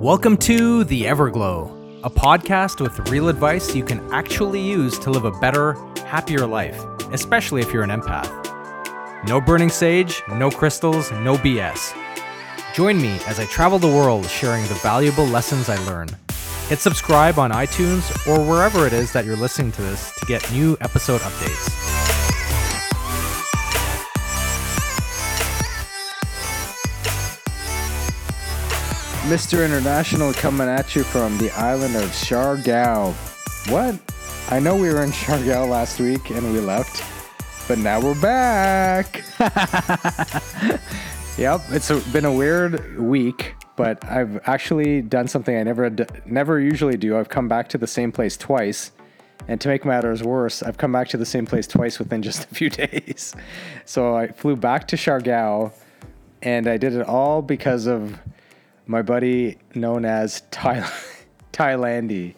Welcome to The Everglow, a podcast with real advice you can actually use to live a better, happier life, especially if you're an empath. No burning sage, no crystals, no BS. Join me as I travel the world sharing the valuable lessons I learn. Hit subscribe on iTunes or wherever it is that you're listening to this to get new episode updates. Mr. International coming at you from the island of Siargao. What? I know we were in Siargao last week and we left, but now we're back. yep, it's a, been a weird week, but I've actually done something I never never usually do. I've come back to the same place twice. And to make matters worse, I've come back to the same place twice within just a few days. So I flew back to Siargao and I did it all because of my buddy known as Thai- Thailandy.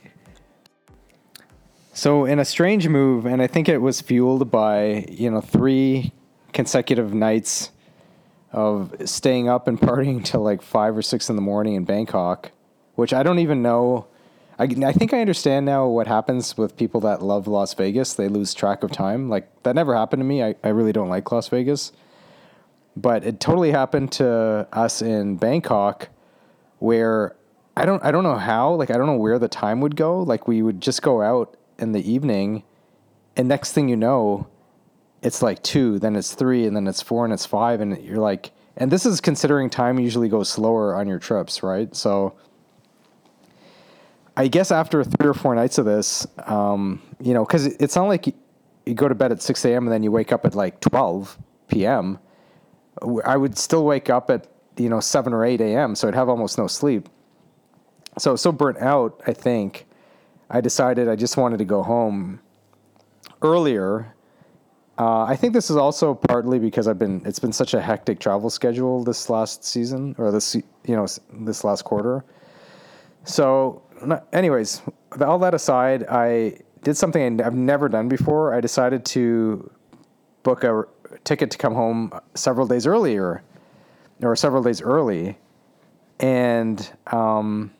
So in a strange move, and I think it was fueled by you know three consecutive nights of staying up and partying till like five or six in the morning in Bangkok, which I don't even know. I, I think I understand now what happens with people that love Las Vegas. They lose track of time. Like that never happened to me. I, I really don't like Las Vegas. But it totally happened to us in Bangkok where I don't I don't know how like I don't know where the time would go like we would just go out in the evening and next thing you know it's like 2 then it's 3 and then it's 4 and it's 5 and you're like and this is considering time usually goes slower on your trips right so I guess after three or four nights of this um, you know because it's not like you, go to bed at 6 a.m. and then you wake up at like 12 p.m. I would still wake up at you know, 7 or 8 a.m. So I'd have almost no sleep. So so burnt out, I think, I decided I just wanted to go home earlier. Uh, I think this is also partly because I've been, it's been such a hectic travel schedule this last season or this, you know, this last quarter. So, anyways, all that aside, I did something I've never done before. I decided to book a ticket to come home several days earlier or several days early, and um,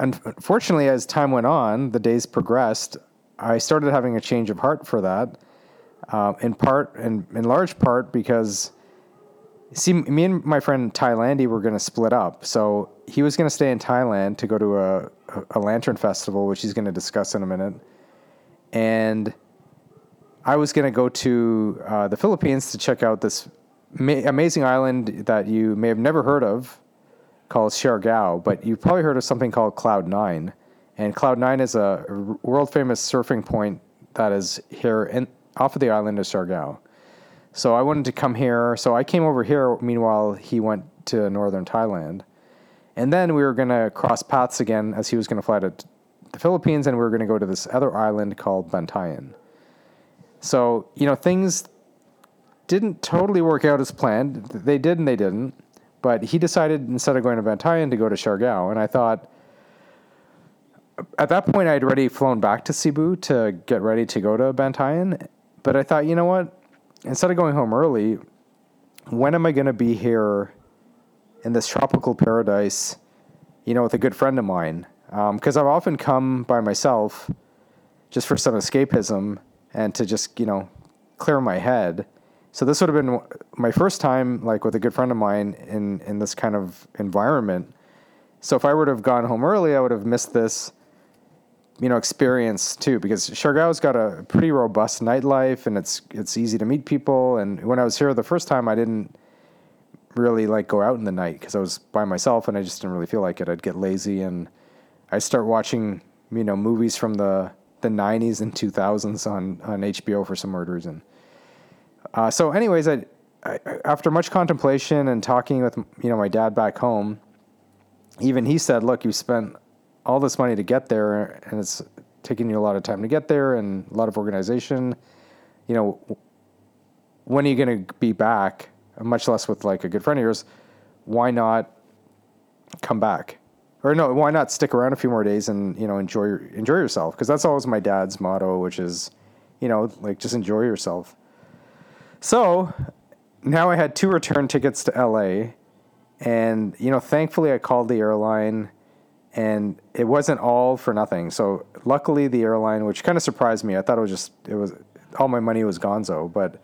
unfortunately, as time went on, the days progressed. I started having a change of heart for that, uh, in part and in large part because see, me and my friend Thailandy were going to split up. So he was going to stay in Thailand to go to a, a lantern festival, which he's going to discuss in a minute, and I was going to go to uh, the Philippines to check out this ma- amazing island that you may have never heard of called Siargao, but you've probably heard of something called Cloud Nine. And Cloud Nine is a world famous surfing point that is here in, off of the island of Siargao. So I wanted to come here. So I came over here. Meanwhile, he went to northern Thailand. And then we were going to cross paths again as he was going to fly to the Philippines and we were going to go to this other island called Bantayan. So, you know, things didn't totally work out as planned. They did and they didn't. But he decided instead of going to Bantayan to go to Siargao. And I thought, at that point, I'd already flown back to Cebu to get ready to go to Bantayan. But I thought, you know what? Instead of going home early, when am I going to be here in this tropical paradise, you know, with a good friend of mine? Because um, I've often come by myself just for some escapism and to just, you know, clear my head. So this would have been my first time, like with a good friend of mine, in in this kind of environment. So if I would have gone home early, I would have missed this, you know, experience too. Because Siargao's got a pretty robust nightlife, and it's it's easy to meet people. And when I was here the first time, I didn't really like go out in the night because I was by myself, and I just didn't really feel like it. I'd get lazy, and I'd start watching, you know, movies from the the '90s and 2000s on on HBO for some weird reason. Uh, so, anyways, I, I, after much contemplation and talking with you know my dad back home, even he said, "Look, you spent all this money to get there, and it's taking you a lot of time to get there and a lot of organization. You know, when are you going to be back? Much less with like a good friend of yours. Why not come back? or no, why not stick around a few more days and you know enjoy enjoy yourself? Because that's always my dad's motto, which is, you know, like just enjoy yourself. So now I had two return tickets to LA, and you know, thankfully I called the airline, and it wasn't all for nothing. So luckily the airline, which kind of surprised me, I thought it was just it was all my money was gonzo, but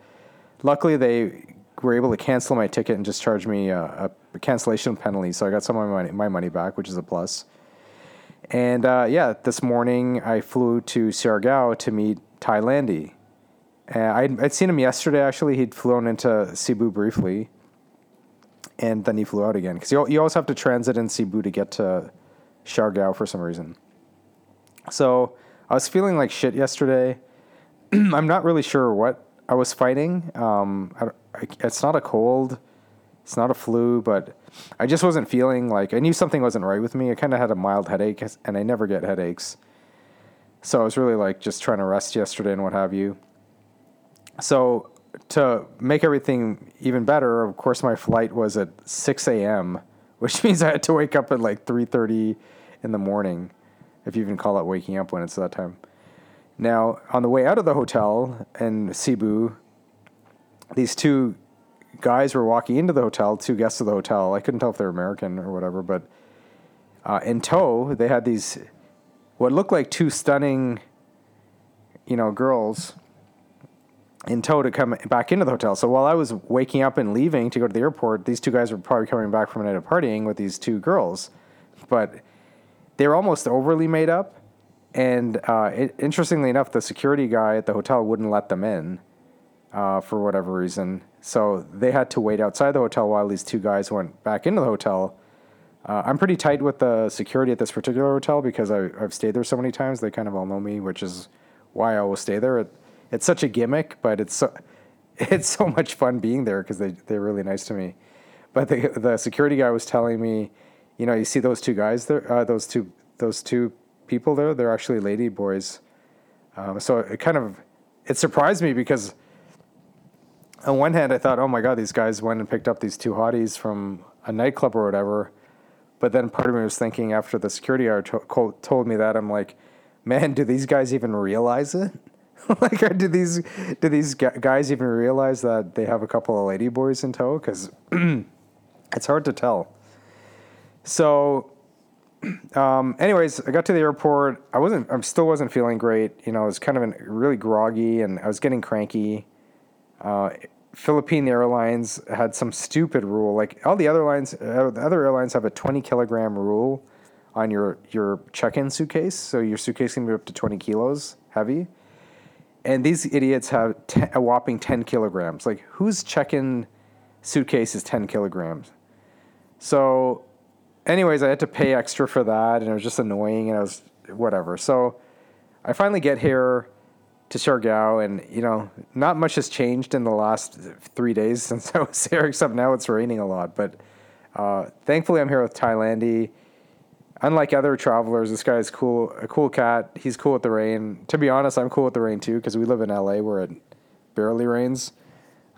luckily they were able to cancel my ticket and just charge me a, a cancellation penalty. So I got some of my money, my money back, which is a plus. And uh, yeah, this morning I flew to Siargao to meet Thailandy. And I'd, I'd seen him yesterday, actually. He'd flown into Cebu briefly. And then he flew out again. Because you, you always have to transit in Cebu to get to Siargao for some reason. So I was feeling like shit yesterday. I'm not really sure what I was fighting. Um, I, I, it's not a cold, it's not a flu, but I just wasn't feeling like I knew something wasn't right with me. I kind of had a mild headache, and I never get headaches. So I was really like just trying to rest yesterday and what have you. So to make everything even better, of course, my flight was at 6 a.m., which means I had to wake up at like 3:30 in the morning, if you even call it waking up when it's that time. Now, on the way out of the hotel in Cebu, these two guys were walking into the hotel, two guests of the hotel. I couldn't tell if they're American or whatever, but uh, in tow, they had these what looked like two stunning, you know, girls in tow to come back into the hotel. So while I was waking up and leaving to go to the airport, these two guys were probably coming back from a night of partying with these two girls, but they were almost overly made up. And uh, it, interestingly enough, the security guy at the hotel wouldn't let them in uh, for whatever reason. So they had to wait outside the hotel while these two guys went back into the hotel. Uh, I'm pretty tight with the security at this particular hotel because I, have stayed there so many times. They kind of all know me, which is why I always stay there. It, it's such a gimmick, but it's so, it's so much fun being there because they they're really nice to me. But the the security guy was telling me, you know, you see those two guys there, uh, those two those two people there. They're actually lady boys. Um, so it kind of it surprised me because on one hand I thought, oh my god, these guys went and picked up these two hotties from a nightclub or whatever. But then part of me was thinking after the security guard to- told me that I'm like, man, do these guys even realize it? like, do these do these guys even realize that they have a couple of lady boys in tow? Because it's hard to tell. So um, anyways, I got to the airport. I wasn't. I still wasn't feeling great. You know, I was kind of really groggy and I was getting cranky. Uh, Philippine Airlines had some stupid rule. Like all the other lines, uh, the other airlines have a 20 kilogram rule on your your check-in suitcase. So your suitcase can be up to 20 kilos heavy. And these idiots have ten, a whopping 10 kilograms. Like whose check-in suitcase is 10 kilograms? So anyways, I had to pay extra for that, and it was just annoying, and I was whatever. So I finally get here to Siargao, and you know, not much has changed in the last three days since I was here, except now it's raining a lot. But uh, thankfully, I'm here with Thailandy. Unlike other travelers, this guy is cool, a cool cat. He's cool with the rain. To be honest, I'm cool with the rain too because we live in LA where it barely rains.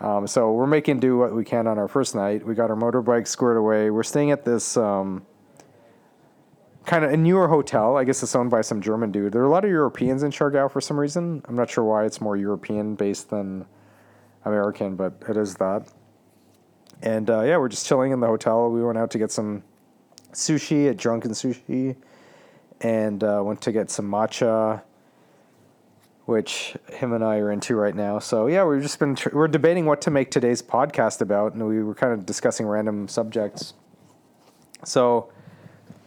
Um, so we're making do what we can on our first night. We got our motorbike squared away. We're staying at this um, kind of a newer hotel. I guess it's owned by some German dude. There are a lot of Europeans in Siargao for some reason. I'm not sure why it's more European based than American, but it is that. And uh, yeah, we're just chilling in the hotel. We went out to get some sushi at Drunken Sushi and uh, went to get some matcha which him and I are into right now. So yeah, we've just been tr- we're debating what to make today's podcast about, and we were kind of discussing random subjects. So,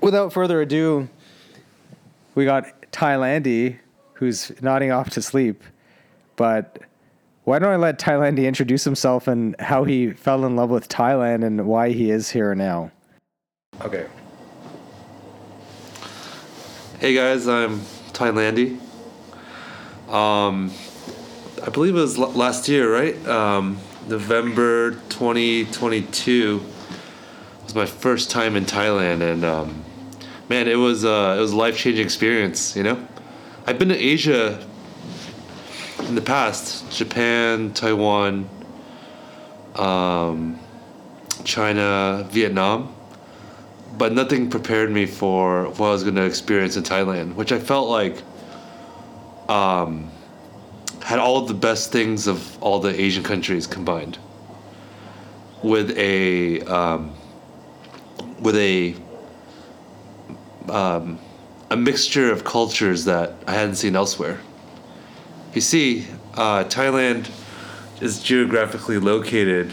without further ado, we got Thailandy, who's nodding off to sleep. But why don't I let Thailandy introduce himself and how he fell in love with Thailand and why he is here now? Okay. Hey guys, I'm Thailandy. Um, I believe it was l- last year, right? Um, November 2022 was my first time in Thailand, and um, man, it was uh, it was a life changing experience. You know, I've been to Asia in the past: Japan, Taiwan, um, China, Vietnam. But nothing prepared me for what I was going to experience in Thailand, which I felt like um, had all the best things of all the Asian countries combined, with a um, with a um, a mixture of cultures that I hadn't seen elsewhere. You see, uh, Thailand is geographically located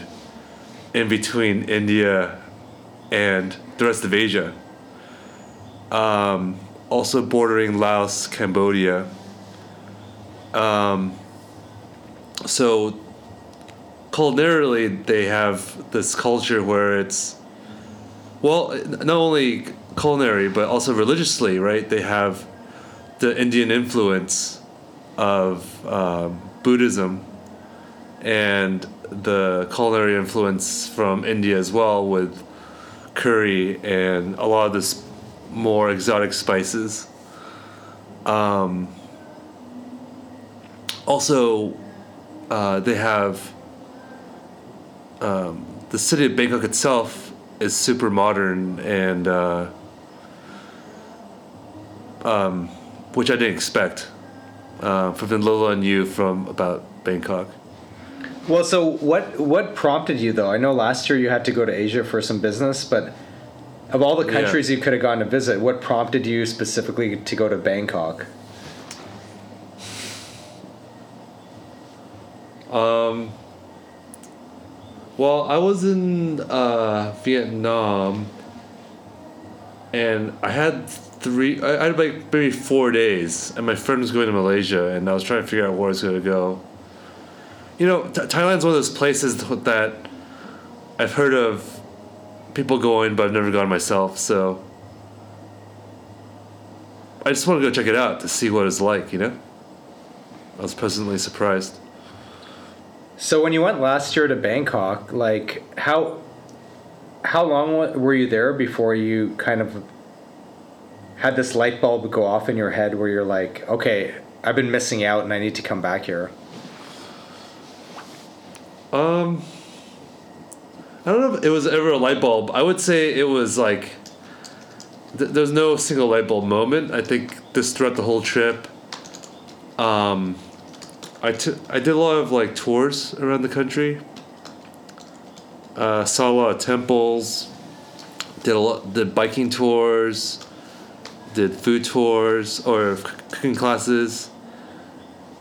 in between India and the rest of Asia. Um, also bordering Laos, Cambodia. Um, so culinarily, they have this culture where it's well, not only culinary but also religiously, right? They have the Indian influence of um, Buddhism and the culinary influence from India as well with curry and a lot of this more exotic spices. Um, also, uh, they have um, the city of Bangkok itself is super modern and uh, um, which I didn't expect uh, from little I knew from about Bangkok. Well, so what what prompted you though? I know last year you had to go to Asia for some business, but of all the countries Yeah. you could have gone to visit, what prompted you specifically to go to Bangkok? Um, well, I was in uh, Vietnam, and I had three. I, I had like maybe four days, and my friend was going to Malaysia, and I was trying to figure out where I was going to go. You know, Th- Thailand's one of those places that I've heard of people going, but I've never gone myself. So I just want to go check it out to see what it's like. You know, I was pleasantly surprised. So when you went last year to Bangkok, like how how long were you there before you kind of had this light bulb go off in your head where you're like, okay, I've been missing out and I need to come back here? Um, I don't know if it was ever a light bulb. I would say it was like th- there's no single light bulb moment. I think this throughout the whole trip. Um, I I did a lot of like tours around the country. Uh, saw a lot of temples. Did a lot did biking tours. Did food tours or cooking classes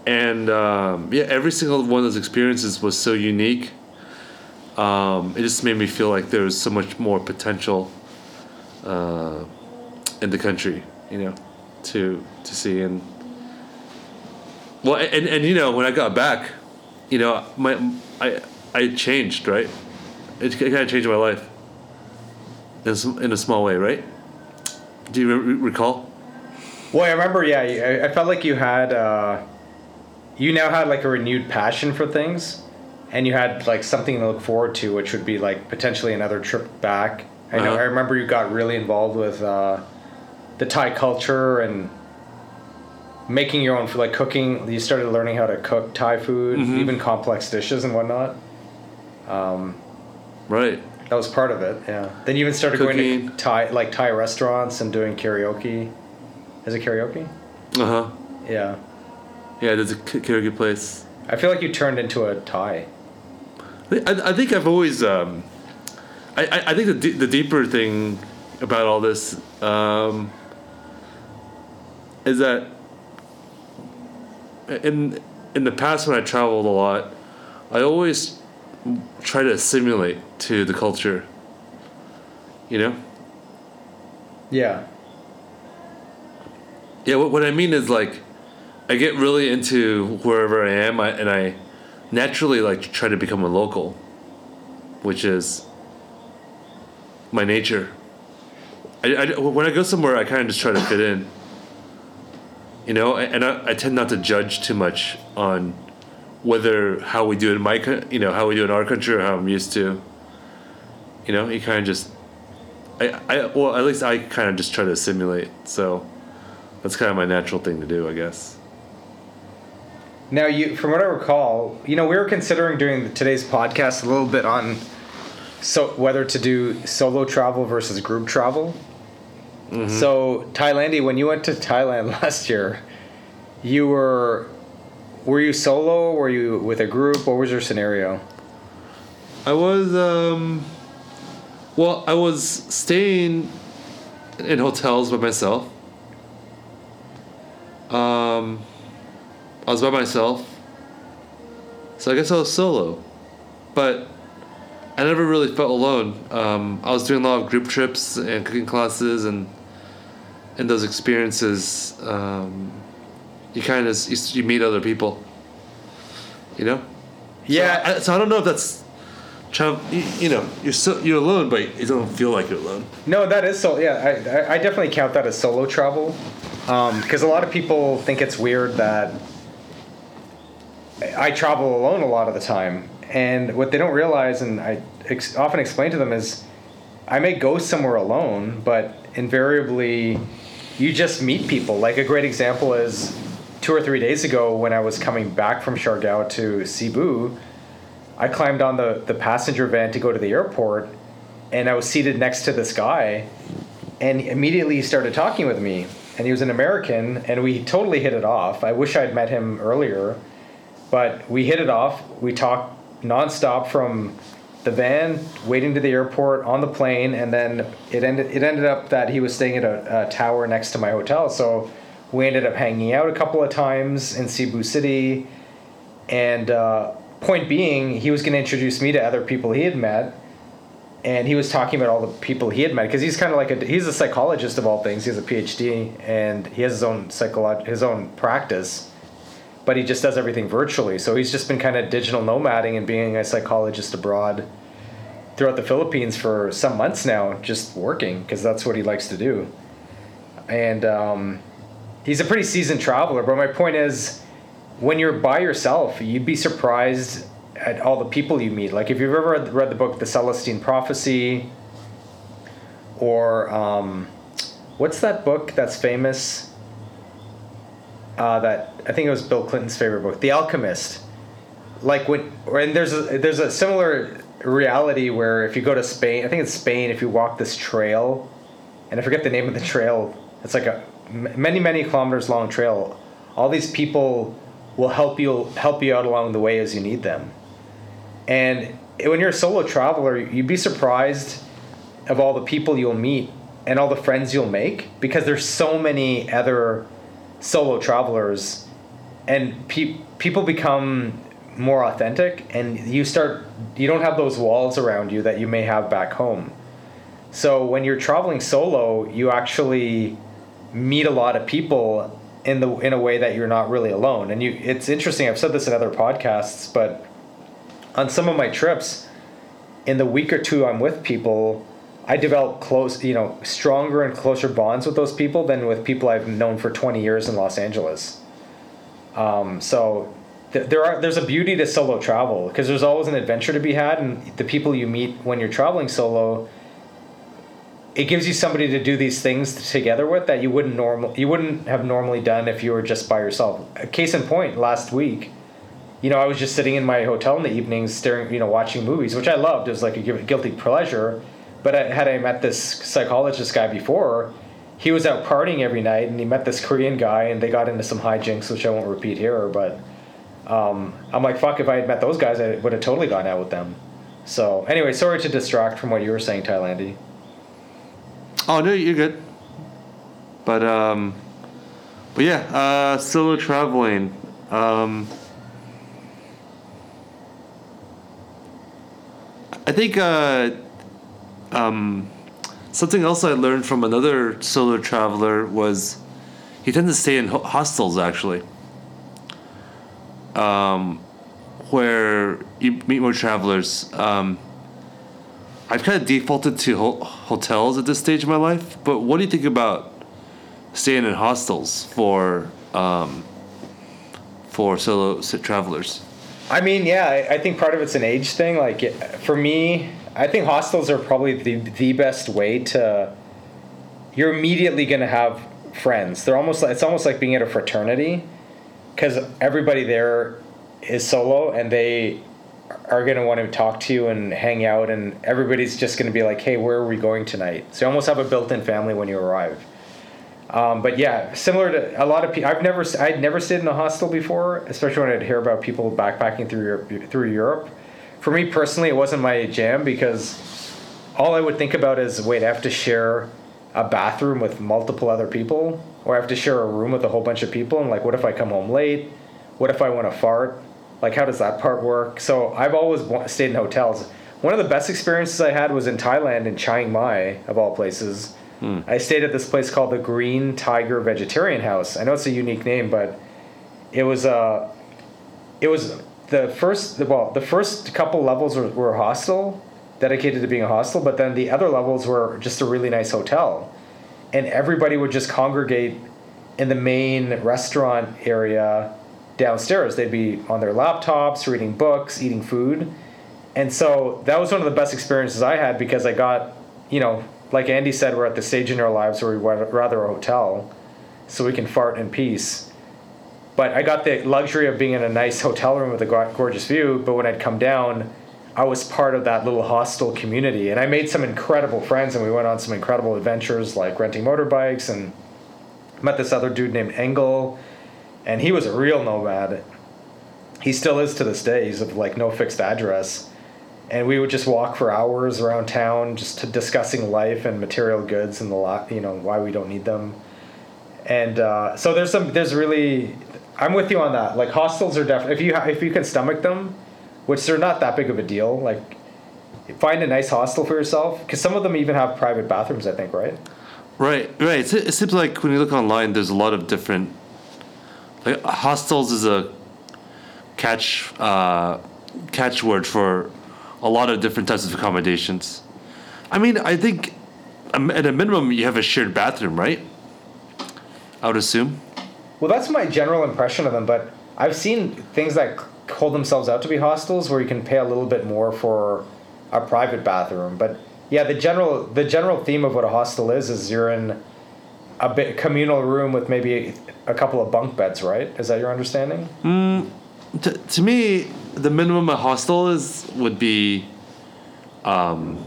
and um, yeah, every single one of those experiences was so unique. Um, it just made me feel like there was so much more potential uh, in the country, you know, to to see and well, and, and you know when I got back, you know, my I I changed right. It, kind of changed my life in a, in a small way, right? Do you re- recall? Well, I remember, yeah, I, I felt like you had, uh, you now had like a renewed passion for things, and you had like something to look forward to, which would be like potentially another trip back. I know. Uh-huh. I remember you got really involved with uh, the Thai culture and making your own for like cooking. You started learning how to cook Thai food, Mhm. even complex dishes and whatnot. Um, Right. that was part of it. Yeah. Then you even started going to Thai like Thai restaurants and doing karaoke. Is it karaoke? Uh huh. Yeah. Yeah, there's a karaoke place. I feel like you turned into a Thai. I, I think I've always. Um, I, I, I think the, d- the deeper thing about all this um, is that in in the past when I traveled a lot, I always try to assimilate to the culture. You know. Yeah. Yeah, what, what I mean is like, I get really into wherever I am, I, and I naturally like try to become a local, which is my nature. I, I- when I go somewhere, I kind of just try to fit in. You know, and I, I tend not to judge too much on whether how we do in my, you know, how we do in our country or how I'm used to. You know, you kind of just, I, I, well, at least I kind of just try to assimilate. So that's kind of my natural thing to do, I guess. Now, you, from what I recall, you know, we were considering doing today's podcast a little bit on so whether to do solo travel versus group travel. So Thailandia, when you went to Thailand last year, you were were you solo? Were you with a group? What was your scenario? I was um well, I was staying in hotels by myself. Um I was by myself. So I guess I was solo. But I never really felt alone. Um, I was doing a lot of group trips and cooking classes and in those experiences um, you kind of you, you meet other people. You know? Yeah, I, so I don't know if that's. You, you know, you're so you're alone, but you don't feel like you're alone. No, that is so. Yeah, I, I- I definitely count that as solo travel, because a lot of people think it's weird that I travel alone a lot of the time, and what they don't realize, and I ex- often explain to them, is I may go somewhere alone, but invariably, you just meet people. Like a great example is two or three days ago when I was coming back from Siargao to Cebu. I climbed on the, the passenger van to go to the airport, and I was seated next to this guy, and immediately he started talking with me. And he was an American, and we totally hit it off. I wish I'd met him earlier, but we hit it off. We talked nonstop from the van, waiting to the airport, on the plane, and then it ended. It ended up that he was staying at a, a tower next to my hotel, so we ended up hanging out a couple of times in Cebu City. And uh, point being, he was going to introduce me to other people he had met, and he was talking about all the people he had met because he's kind of like a he's a psychologist of all things. He has a PhD and he has his own psycholog his own practice, but he just does everything virtually. So he's just been kind of digital nomading and being a psychologist abroad throughout the Philippines for some months now, just working because that's what he likes to do. And um, he's a pretty seasoned traveler. But my point is, when you're by yourself, you'd be surprised at all the people you meet. Like if you've ever read, the book The Celestine Prophecy, or um, what's that book that's famous? Uh, that I think it was Bill Clinton's favorite book, The Alchemist. Like when, and there's a there's a similar reality where if you go to Spain, I think it's Spain. If you walk this trail, and I forget the name of the trail, it's like a many many kilometers long trail. All these people will help you help you out along the way as you need them. And when you're a solo traveler, you'd be surprised of all the people you'll meet and all the friends you'll make because there's so many other solo travelers and pe- people become more authentic and you start you don't have those walls around you that you may have back home. So when you're traveling solo, you actually meet a lot of people in the in a way that you're not really alone. And you it's interesting, I've said this in other podcasts, but on some of my trips, in the week or two I'm with people, I develop close, you know, stronger and closer bonds with those people than with people I've known for 20 years in Los Angeles. Um, so th- there are there's a beauty to solo travel because there's always an adventure to be had, and the people you meet when you're traveling solo. It gives you somebody to do these things together with that you wouldn't normal you wouldn't have normally done if you were just by yourself. Case in point, last week, you know, I was just sitting in my hotel in the evenings, staring, you know, watching movies, which I loved. It was like a guilty pleasure. But had I met this psychologist guy before, he was out partying every night, and he met this Korean guy, and they got into some hijinks, which I won't repeat here. But um, I'm like, fuck, if I had met those guys, I would have totally gone out with them. So anyway, sorry to distract from what you were saying, Thailandy. Oh no, you're good. But um, but yeah, uh, solo traveling. Um, I think uh, um, something else I learned from another solo traveler was he tends to stay in hostels actually, um, where you meet more travelers. Um, I've kind of defaulted to ho- hotels at this stage of my life, but what do you think about staying in hostels for um, for solo travelers? I mean, yeah, I, I think part of it's an age thing. Like for me, I think hostels are probably the the best way to. You're immediately gonna have friends. They're almost like it's almost like being at a fraternity, because everybody there is solo and they are going to want to talk to you and hang out, and everybody's just going to be like, "Hey, where are we going tonight?" So you almost have a built-in family when you arrive. Um, but yeah, similar to a lot of people, I've never I'd never stayed in a hostel before, especially when I'd hear about people backpacking through Europe, through Europe. For me personally, it wasn't my jam because all I would think about is, wait, I have to share a bathroom with multiple other people, or I have to share a room with a whole bunch of people, and like, what if I come home late? What if I want to fart? Like, how does that part work? So I've always stayed in hotels. One of the best experiences I had was in Thailand, in Chiang Mai, of all places. Mm. I stayed at this place called the Green Tiger Vegetarian House. I know it's a unique name, but it was uh, it was the first well the first couple levels were, were hostel, dedicated to being a hostel, but then the other levels were just a really nice hotel, and everybody would just congregate in the main restaurant area downstairs. They'd be on their laptops, reading books, eating food. And so that was one of the best experiences I had because I got, you know, like Andy said, we're at the stage in our lives where we would rather a hotel so we can fart in peace. But I got the luxury of being in a nice hotel room with a gorgeous view. But when I'd come down, I was part of that little hostel community. And I made some incredible friends and we went on some incredible adventures like renting motorbikes and met this other dude named Engel and he was a real nomad. He still is to this day. He's of like no fixed address, and we would just walk for hours around town, just discussing life and material goods and the lot, you know, why we don't need them. And uh, so there's some, there's really, I'm with you on that. Like hostels are definitely if you ha- if you can stomach them, which they're not that big of a deal. Like find a nice hostel for yourself because some of them even have private bathrooms. I think right. Right, right. It seems like when you look online, there's a lot of different like hostels is a catch uh, catchword for a lot of different types of accommodations. I mean, I think um, at a minimum you have a shared bathroom, right? I would assume. Well, that's my general impression of them, but I've seen things that hold themselves out to be hostels where you can pay a little bit more for a private bathroom. But yeah, the general the general theme of what a hostel is is you're in a bit communal room with maybe a couple of bunk beds, right? Is that your understanding? Mm, to, to me, the minimum a hostel is would be, um,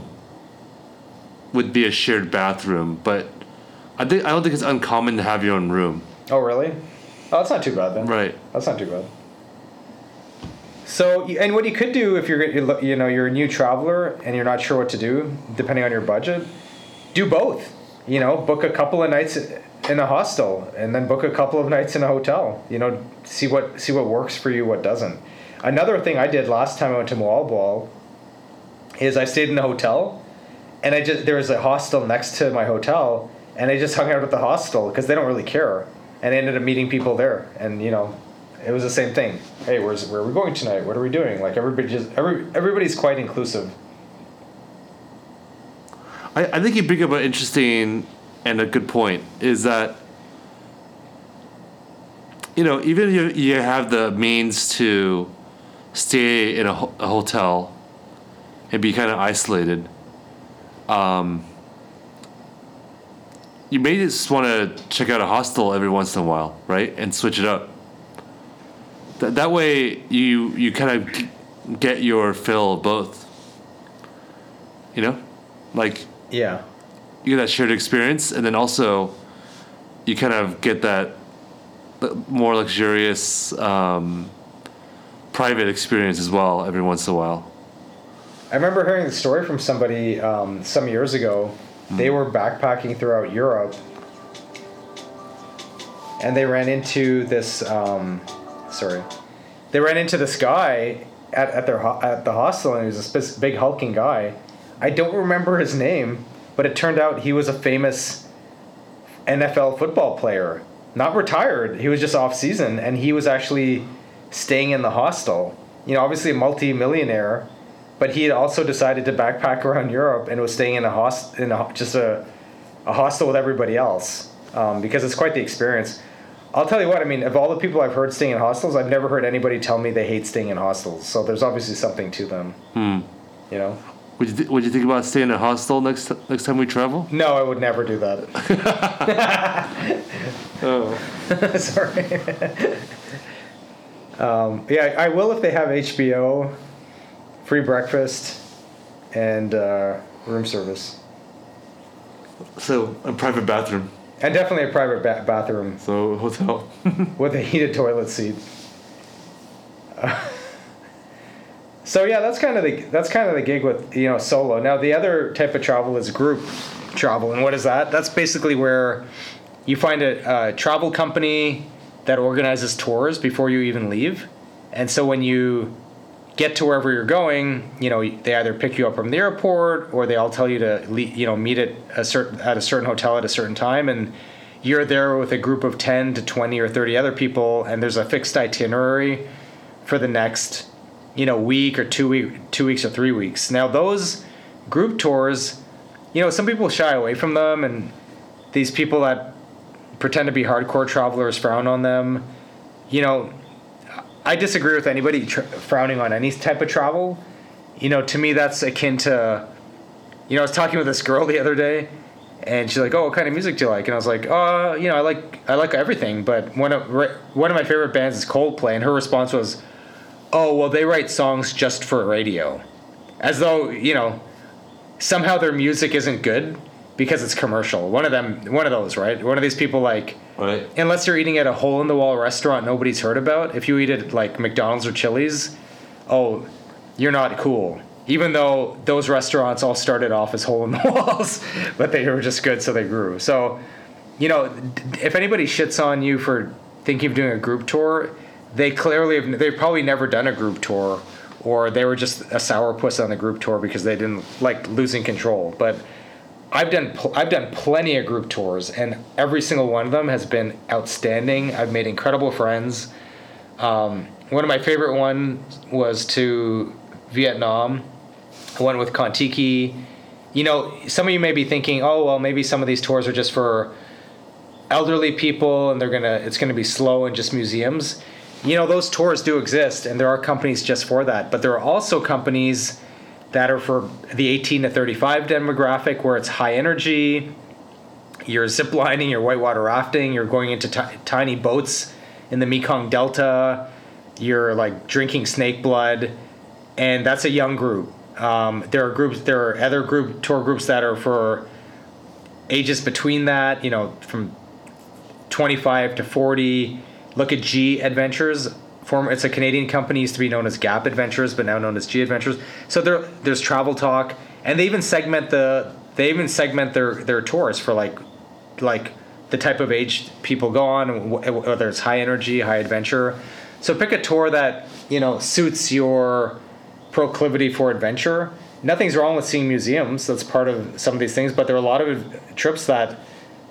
would be a shared bathroom, but I think I don't think it's uncommon to have your own room. Oh really? Oh, that's not too bad then. Right. That's not too bad. So, and what you could do if you're you know you're a new traveler and you're not sure what to do, depending on your budget, do both. You know, book a couple of nights in a hostel and then book a couple of nights in a hotel. You know, see what see what works for you, what doesn't. Another thing I did last time I went to Moalboal is I stayed in a hotel, and I just there was a hostel next to my hotel, and I just hung out at the hostel because they don't really care, and ended up meeting people there, and you know, it was the same thing. Hey, where's where are we going tonight? What are we doing? Like everybody just every everybody's quite inclusive. I, I think you bring up an interesting and a good point is that you know even if you, you have the means to stay in a, a hotel and be kind of isolated um, you may just want to check out a hostel every once in a while right and switch it up Th- that way you you kind of get your fill of both you know like yeah you get that shared experience, and then also you kind of get that more luxurious um, private experience as well every once in a while. I remember hearing the story from somebody um, some years ago. They were backpacking throughout Europe, and they ran into this. Um, sorry, they ran into this guy at, at their at the hostel, and he was this big hulking guy. I don't remember his name, but it turned out he was a famous NFL football player, not retired. He was just off season, and he was actually staying in the hostel. You know, obviously a multi-millionaire, but he had also decided to backpack around Europe and was staying in a host in a, just a, a hostel with everybody else um, because it's quite the experience. I'll tell you what. I mean, of all the people I've heard staying in hostels, I've never heard anybody tell me they hate staying in hostels. So there's obviously something to them. Hmm. You know. Would you, th- would you think about staying in a hostel next t- next time we travel? No, I would never do that. oh. Sorry. um, yeah, I will if they have HBO free breakfast, and uh, room service, So a private bathroom. and definitely a private ba- bathroom So hotel. with a heated toilet seat. so yeah, that's kind of the that's kind of the gig with you know solo. Now the other type of travel is group travel, and what is that? That's basically where you find a, a travel company that organizes tours before you even leave, and so when you get to wherever you're going, you know they either pick you up from the airport or they all tell you to you know meet at a certain at a certain hotel at a certain time. And you're there with a group of 10 to 20 or 30 other people and there's a fixed itinerary for the next you know week or two week two weeks or three weeks. Now those group tours you know some people shy away from them and these people that pretend to be hardcore travelers frown on them. You know i disagree with anybody tr- frowning on any type of travel you know to me that's akin to you know i was talking with this girl the other day and she's like, "Oh, what kind of music do you like?" And I was like, "Uh, you know, I like I like everything, but one of one of my favorite bands is Coldplay." And her response was, "Oh, well, they write songs just for radio," as though you know somehow their music isn't good because it's commercial. One of them, one of those, right? One of these people like. Right. Unless you're eating at a hole in the wall restaurant nobody's heard about, if you eat at like McDonald's or Chili's, oh, you're not cool. Even though those restaurants all started off as hole in the walls, but they were just good, so they grew. So, you know, if anybody shits on you for thinking of doing a group tour, they clearly have, they've probably never done a group tour, or they were just a sourpuss on the group tour because they didn't like losing control. But I've done pl- I've done plenty of group tours, and every single one of them has been outstanding. I've made incredible friends. Um, one of my favorite one was to Vietnam. I went with Contiki. You know, some of you may be thinking, oh well, maybe some of these tours are just for elderly people, and they're gonna it's gonna be slow and just museums. You know, those tours do exist, and there are companies just for that. But there are also companies that are for the 18 to 35 demographic where it's high energy. You're ziplining, you're whitewater rafting, you're going into ti tiny boats in the Mekong Delta, you're like drinking snake blood, and that's a young group. Um, there are groups, there are other group tour groups that are for ages between that, you know, from 25 to 40. Look at G Adventures. It's a Canadian company, used to be known as Gap Adventures, but now known as G Adventures. So there, there's travel talk, and they even segment the, they even segment their their tours for like, like the type of age people go on, whether it's high energy, high adventure. So pick a tour that you know suits your proclivity for adventure. Nothing's wrong with seeing museums. That's part of some of these things, but there are a lot of trips that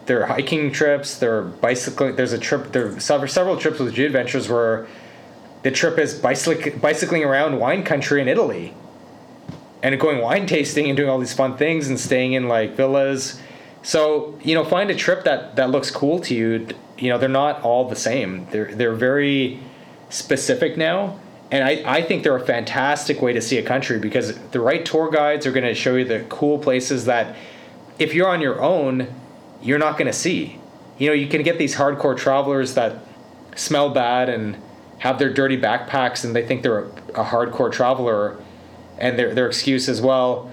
there are hiking trips. There are bicycling. There's a trip. There are several trips with G Adventures where the trip is bicyc- bicycling around wine country in Italy, and going wine tasting and doing all these fun things and staying in like villas. So you know, find a trip that that looks cool to you. You know, they're not all the same. They're they're very specific now. And I, I think they're a fantastic way to see a country because the right tour guides are going to show you the cool places that if you're on your own, you're not going to see. You know, you can get these hardcore travelers that smell bad and have their dirty backpacks and they think they're a, a hardcore traveler and their, their excuse is, well,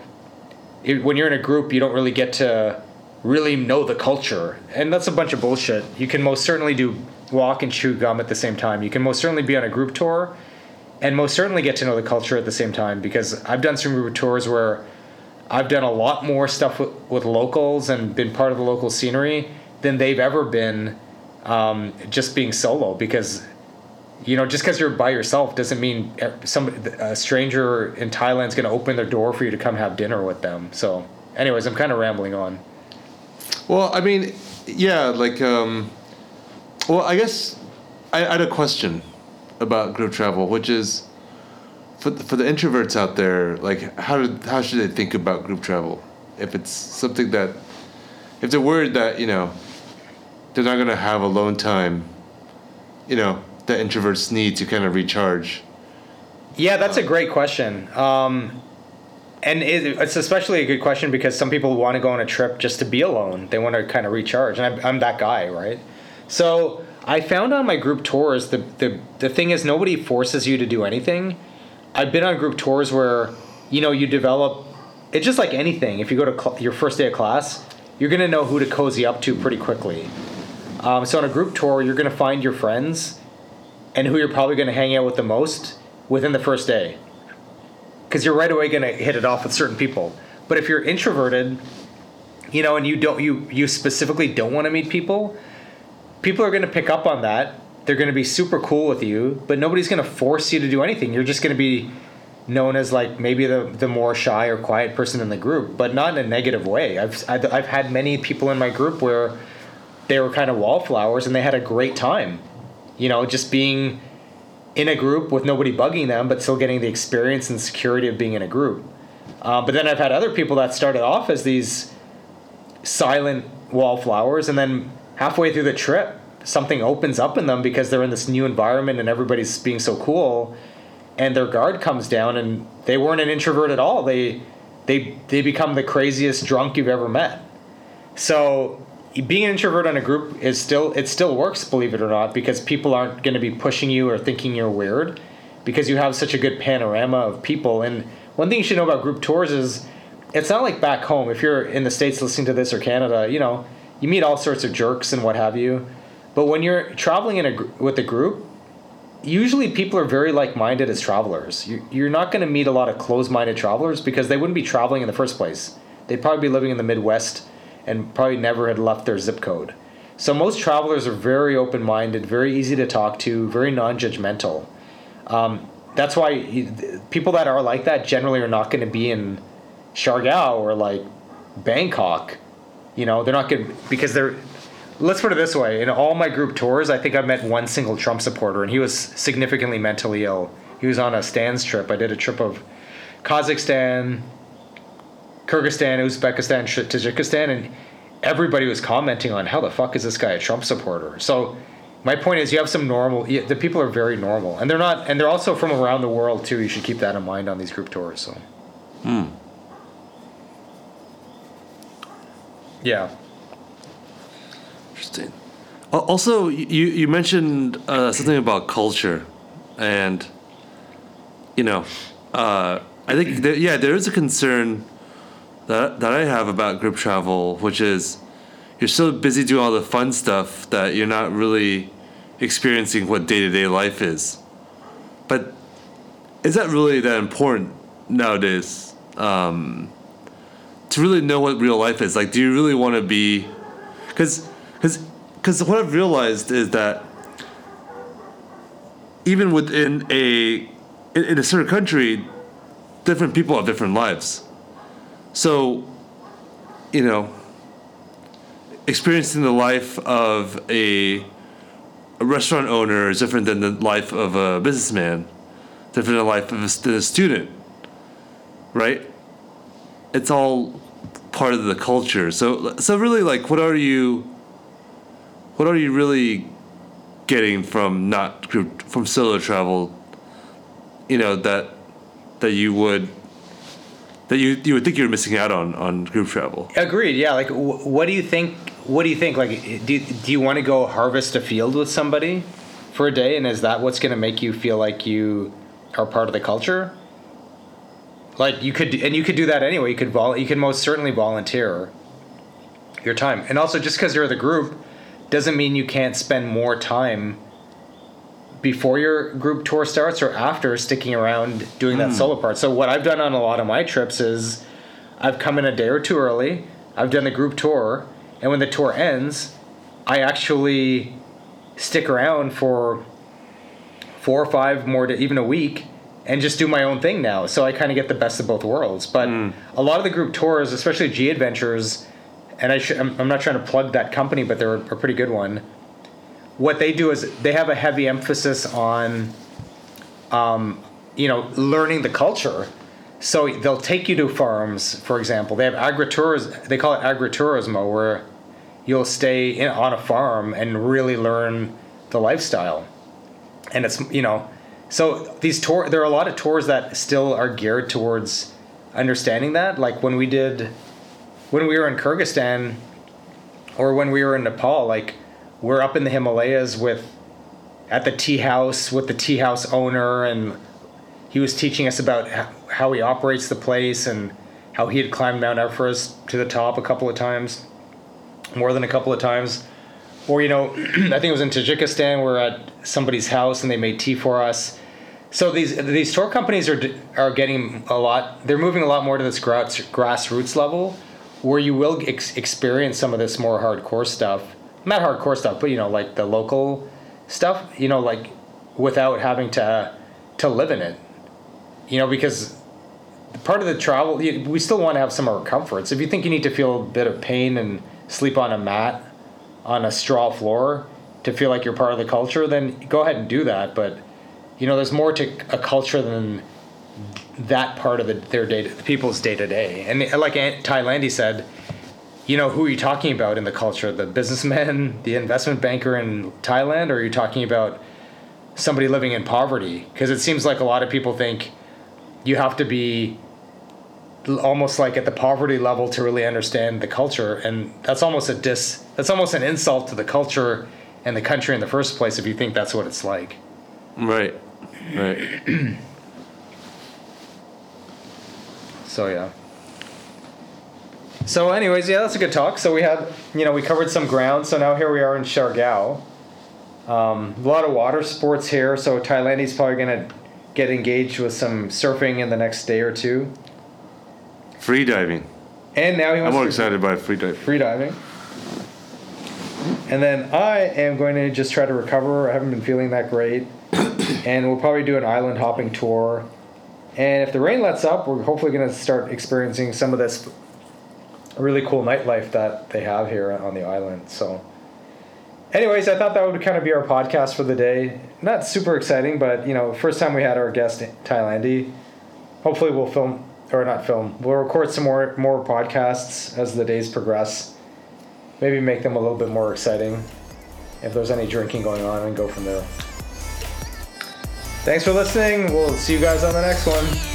it, when you're in a group, you don't really get to really know the culture. And that's a bunch of bullshit. You can most certainly do walk and chew gum at the same time. You can most certainly be on a group tour and most certainly get to know the culture at the same time because I've done some group tours where I've done a lot more stuff with, with locals and been part of the local scenery than they've ever been um, just being solo because you know just because you're by yourself doesn't mean some a stranger in Thailand's going to open their door for you to come have dinner with them. So, anyways, I'm kind of rambling on. Well, I mean, yeah, like, um, well, I guess I, I had a question about group travel, which is for the, for the introverts out there, like, how do, how should they think about group travel? If it's something that, if they're worried that you know, they're not gonna have alone time, you know, that introverts need to kind of recharge. Yeah, that's a great question. Um, and it, it's especially a good question because some people want to go on a trip just to be alone. They want to kind of recharge, and I'm, I'm that guy, right? So I found on my group tours the, the the thing is nobody forces you to do anything. I've been on group tours where you know you develop. It's just like anything. If you go to cl- your first day of class, you're gonna know who to cozy up to pretty quickly. Um, so on a group tour, you're gonna find your friends, and who you're probably gonna hang out with the most within the first day. Because you're right away gonna hit it off with certain people. But if you're introverted, you know, and you don't you you specifically don't want to meet people, people are gonna pick up on that. They're gonna be super cool with you, but nobody's gonna force you to do anything. You're just gonna be known as like maybe the the more shy or quiet person in the group, but not in a negative way. I've I've, I've had many people in my group where they were kind of wallflowers and they had a great time. You know, just being in a group with nobody bugging them, but still getting the experience and security of being in a group. Uh, but then I've had other people that started off as these silent wallflowers, and then halfway through the trip, something opens up in them because they're in this new environment and everybody's being so cool, and their guard comes down, and they weren't an introvert at all. They they they become the craziest drunk you've ever met. So being an introvert on a group is still it still works, believe it or not, because people aren't going to be pushing you or thinking you're weird, because you have such a good panorama of people. And one thing you should know about group tours is it's not like back home. If you're in the states listening to this or Canada, you know you meet all sorts of jerks and what have you. But when you're traveling in a with a group, usually people are very like-minded as travelers. You, you're not going to meet a lot of closed-minded travelers because they wouldn't be traveling in the first place. They'd probably be living in the Midwest and probably never had left their zip code. So most travelers are very open-minded, very easy to talk to, very non-judgmental. Um, that's why people that are like that generally are not going to be in Siargao or like Bangkok. You know, they're not to because they're let's put it this way in all my group tours i think i've met one single trump supporter and he was significantly mentally ill he was on a Stans trip i did a trip of kazakhstan kyrgyzstan uzbekistan tajikistan and everybody was commenting on how the fuck is this guy a trump supporter so my point is you have some normal the people are very normal and they're not and they're also from around the world too you should keep that in mind on these group tours so Hmm. yeah Interesting. Also, you you mentioned uh, something about culture, and you know, uh, I think that, yeah, there is a concern that that I have about group travel, which is you're so busy doing all the fun stuff that you're not really experiencing what day to day life is. But is that really that important nowadays? Um, to really know what real life is, like, do you really want to be? Because because because what I've realized is that even within a in, in a certain country, different people have different lives. So, you know, experiencing the life of a a restaurant owner is different than the life of a businessman, different than the life of a, a student, right? It's all part of the culture. So, so really, like, what are you? What are you really getting from not from solo travel? You know that that you would that you you would think you're missing out on on group travel. Agreed. Yeah. Like, wh- what do you think? What do you think? Like, do do you want to go harvest a field with somebody for a day, and is that what's going to make you feel like you are part of the culture? Like you could, and you could do that anyway. You could vol. You can most certainly volunteer your time, and also just because you're the group doesn't mean you can't spend more time before your group tour starts or after sticking around doing that hmm. solo part. So what I've done on a lot of my trips is I've come in a day or two early. I've done the group tour, and when the tour ends, I actually stick around for four or five more, to, even a week, and just do my own thing now. So I kind of get the best of both worlds. But hmm. a lot of the group tours, especially G Adventures, and I sh- I'm, I'm not trying to plug that company, but they're a pretty good one. What they do is they have a heavy emphasis on, um, you know, learning the culture. So they'll take you to farms, for example. They have agritourism. They call it agritourismo, where you'll stay in, on a farm and really learn the lifestyle. And it's you know, so these tour there are a lot of tours that still are geared towards understanding that. Like when we did, when we were in Kyrgyzstan, or when we were in Nepal, like we're up in the Himalayas with, at the tea house with the tea house owner and he was teaching us about how he operates the place and how he had climbed Mount Everest to the top a couple of times, more than a couple of times. Or you know, I think it was in Tajikistan. We're at somebody's house and they made tea for us. So these these tour companies are are getting a lot. They're moving a lot more to this grass, grassroots level, where you will ex- experience some of this more hardcore stuff. Not hardcore stuff, but you know, like the local stuff. You know, like without having to to live in it. You know, because part of the travel, we still want to have some of our comforts. If you think you need to feel a bit of pain and sleep on a mat on a straw floor to feel like you're part of the culture, then go ahead and do that. But you know, there's more to a culture than that part of the, their day, people's day to day. And like Aunt Thailandy said, you know, who are you talking about in the culture? The businessman, the investment banker in Thailand, or are you talking about somebody living in poverty? Because it seems like a lot of people think you have to be almost like at the poverty level to really understand the culture and that's almost a dis that's almost an insult to the culture and the country in the first place if you think that's what it's like Right. Right. so yeah so anyways yeah that's a good talk so we had you know we covered some ground so now here we are in Siargao um, a lot of water sports here so Thailandy's probably gonna get engaged with some surfing in the next day or two Free diving. and now he I'm more excited about free diving. free diving. And then I am going to just try to recover. I haven't been feeling that great. and we'll probably do an island hopping tour. And if the rain lets up, we're hopefully going to start experiencing some of this really cool nightlife that they have here on the island. So, anyways, I thought that would kind of be our podcast for the day. Not super exciting, but you know, first time we had our guest Thailandy. Hopefully, we'll film or not film. We'll record some more more podcasts as the days progress. Maybe make them a little bit more exciting. If there's any drinking going on, and go from there. Thanks for listening. We'll see you guys on the next one.